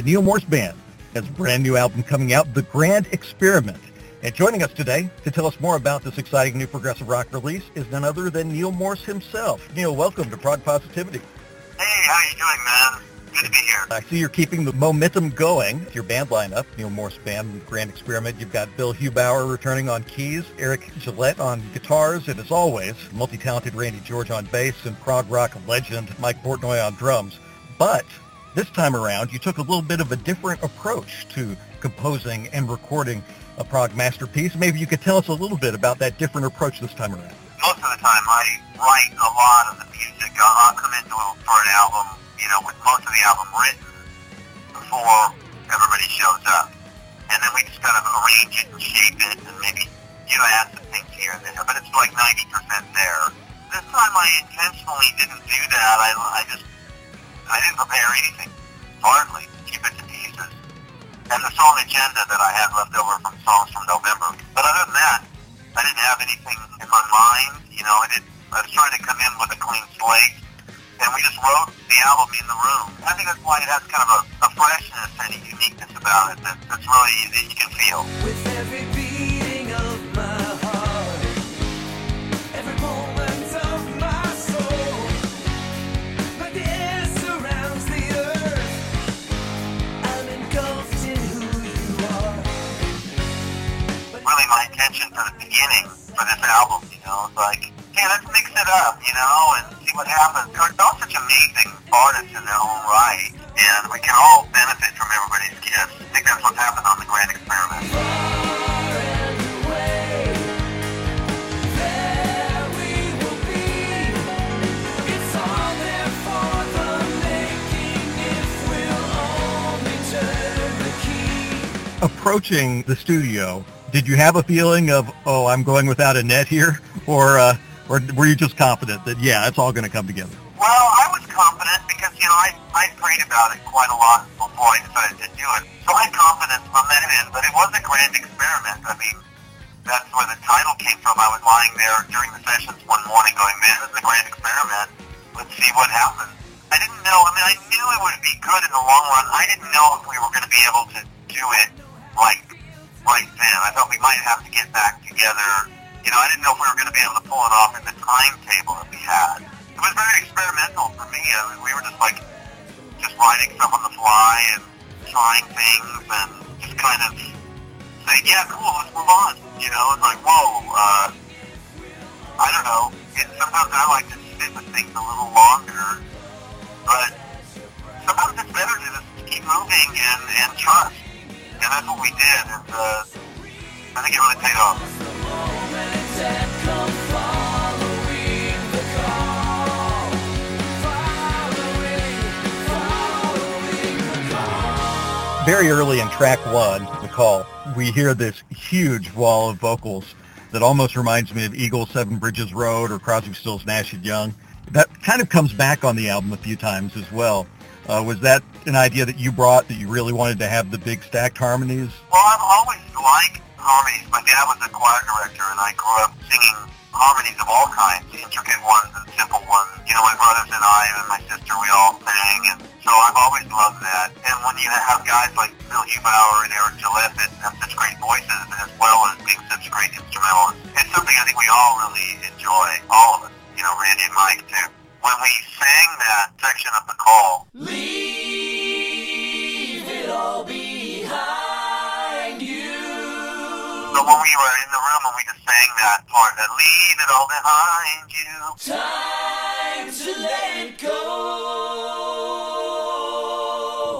The Neal Morse Band has a brand new album coming out, The Grand Experiment. And joining us today to tell us more about this exciting new progressive rock release is none other than Neal Morse himself. Neal, welcome to Prog Positivity. Hey, how are you doing, man? Good to be here. I see you're keeping the momentum going. Your band lineup, Neal Morse Band, Grand Experiment. You've got Bill Hubauer returning on keys, Eric Gillette on guitars, and as always, multi-talented Randy George on bass and prog rock legend Mike Portnoy on drums. But this time around, you took a little bit of a different approach to composing and recording a prog masterpiece. Maybe you could tell us a little bit about that different approach this time around. Most of the time, I write a lot of the music. I'll come into it for an album, you know, with most of the album written before everybody shows up. And then we just kind of arrange it and shape it and maybe, you know, add some things here and there. But it's like 90% there. This time I intentionally didn't do that. I, I just, I didn't prepare anything. Hardly. Keep it to pieces and the song agenda that I had left over from songs from November. But other than that, I didn't have anything in my mind. You know, I did. I was trying to come in with a clean slate, and we just wrote the album in the room. I think that's why it has kind of a, a freshness and a uniqueness about it that, that's really that you can feel. With every beating for this album, you know, it's like, hey, let's mix it up, you know, and see what happens. They're all such amazing artists in their own right, and we can all benefit from everybody's gifts. I think that's what's happened on the Grand Experiment. Approaching the studio, did you have a feeling of, oh, I'm going without a net here? Or, uh, or were you just confident that, yeah, it's all going to come together? Well, I was confident because, you know, I, I prayed about it quite a lot before I decided to do it. So I had confidence from that end, but it was a grand experiment. I mean, that's where the title came from. I was lying there during the sessions one morning going, man, this is a grand experiment. Let's see what happens. I didn't know, I mean, I knew it would be good in the long run. I didn't know if we were going to be able to do it like right then. I thought we might have to get back together. You know, I didn't know if we were going to be able to pull it off in the timetable that we had. It was very experimental for me. I mean, we were just like, just writing stuff on the fly and trying things and just kind of saying, yeah, cool, let's move on. You know, it's like, uh, I think it really paid off. Very early in track one, the call, we hear this huge wall of vocals that almost reminds me of Eagles' Seven Bridges Road or Crosby, Stills, Nash and Young. That kind of comes back on the album a few times as well. Uh, was that an idea that you brought that you really wanted to have the big stacked harmonies? Well, I've always liked harmonies. My dad was a choir director, and I grew up singing harmonies of all kinds, intricate ones and simple ones. You know, my brothers and I and my sister, we all sang, and so I've always loved that. And when you have guys like Bill Hubauer and Eric Gillette that have such great voices, as well as being such great instrumentalists, it's something I think we all really enjoy, all of us. You know, Randy and Mike too. When we sang that section of the call, Leave it all behind you. so when we were in the room and we just sang that part, that leave it all behind you, Time to let it go.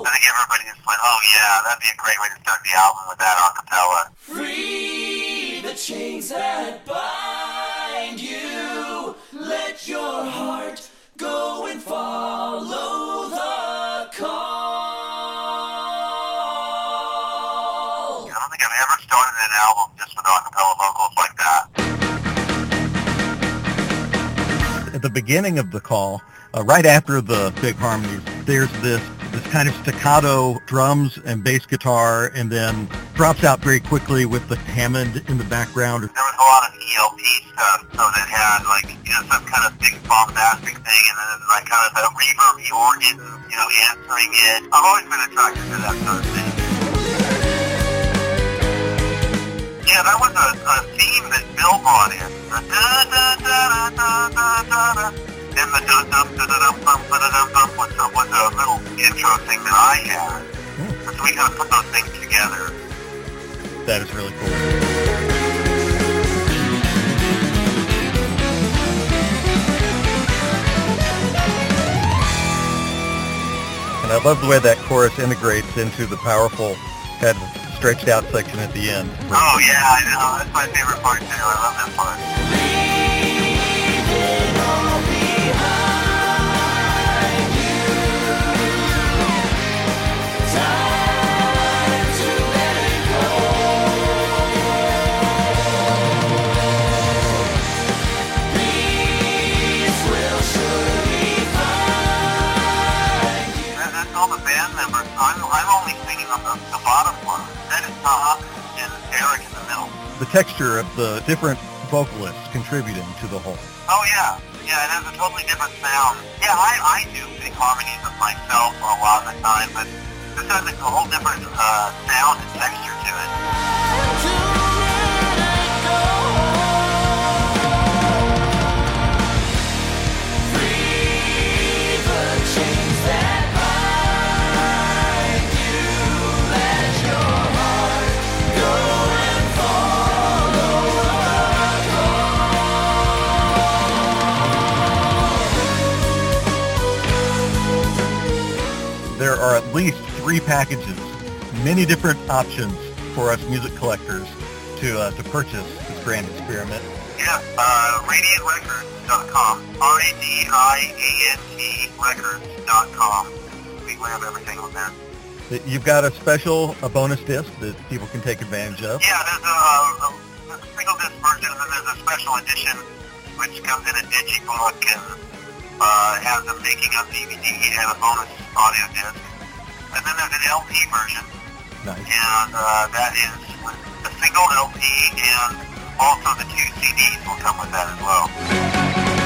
I think everybody just went, oh yeah, that'd be a great way to start the album with that a cappella. Free the chains that bind you. Let your heart go and follow the call. I don't think I've ever started an album just with a cappella vocals like that. At the beginning of the call, uh, right after the big harmonies, there's this this kind of staccato drums and bass guitar, and then dropped out very quickly with the Hammond in the background. There was a lot of ELP stuff, so that had like you know some kind of big bombastic thing, and then like kind of a reverb organ, you know, answering it. I've always been attracted to that sort of thing. Yeah, that was a, a theme that Bill brought in. The da da da da da da da. da. And the dum dum da da dum dum da da dum dum was a, was a little intro thing that I had. So we kind of put those things together. That is really cool. And I love the way that chorus integrates into the powerful head stretched out section at the end. Oh yeah, I know. That's my favorite part too. I love that part. I'm, only singing on the, the bottom one. That is Tom and Eric in the middle. The texture of the different vocalists contributing to the whole. Oh yeah, yeah. It has a totally different sound. Yeah, I, I do sing harmonies with myself a lot of the time, but this has a whole different uh, sound and texture to it. Least three packages, many different options for us music collectors to uh, to purchase this grand experiment. Yeah, uh, radiantrecords.com. R-A-D-I-A-N-T records.com. We have everything on there. You've got a special, a bonus disc that people can take advantage of. Yeah, there's a, a, a single disc version, and there's a special edition which comes in a digibook and uh, has a making of DVD and a bonus audio disc. And then there's an LP version, Nice. and uh, that is with a single LP, and also the two CDs will come with that as well.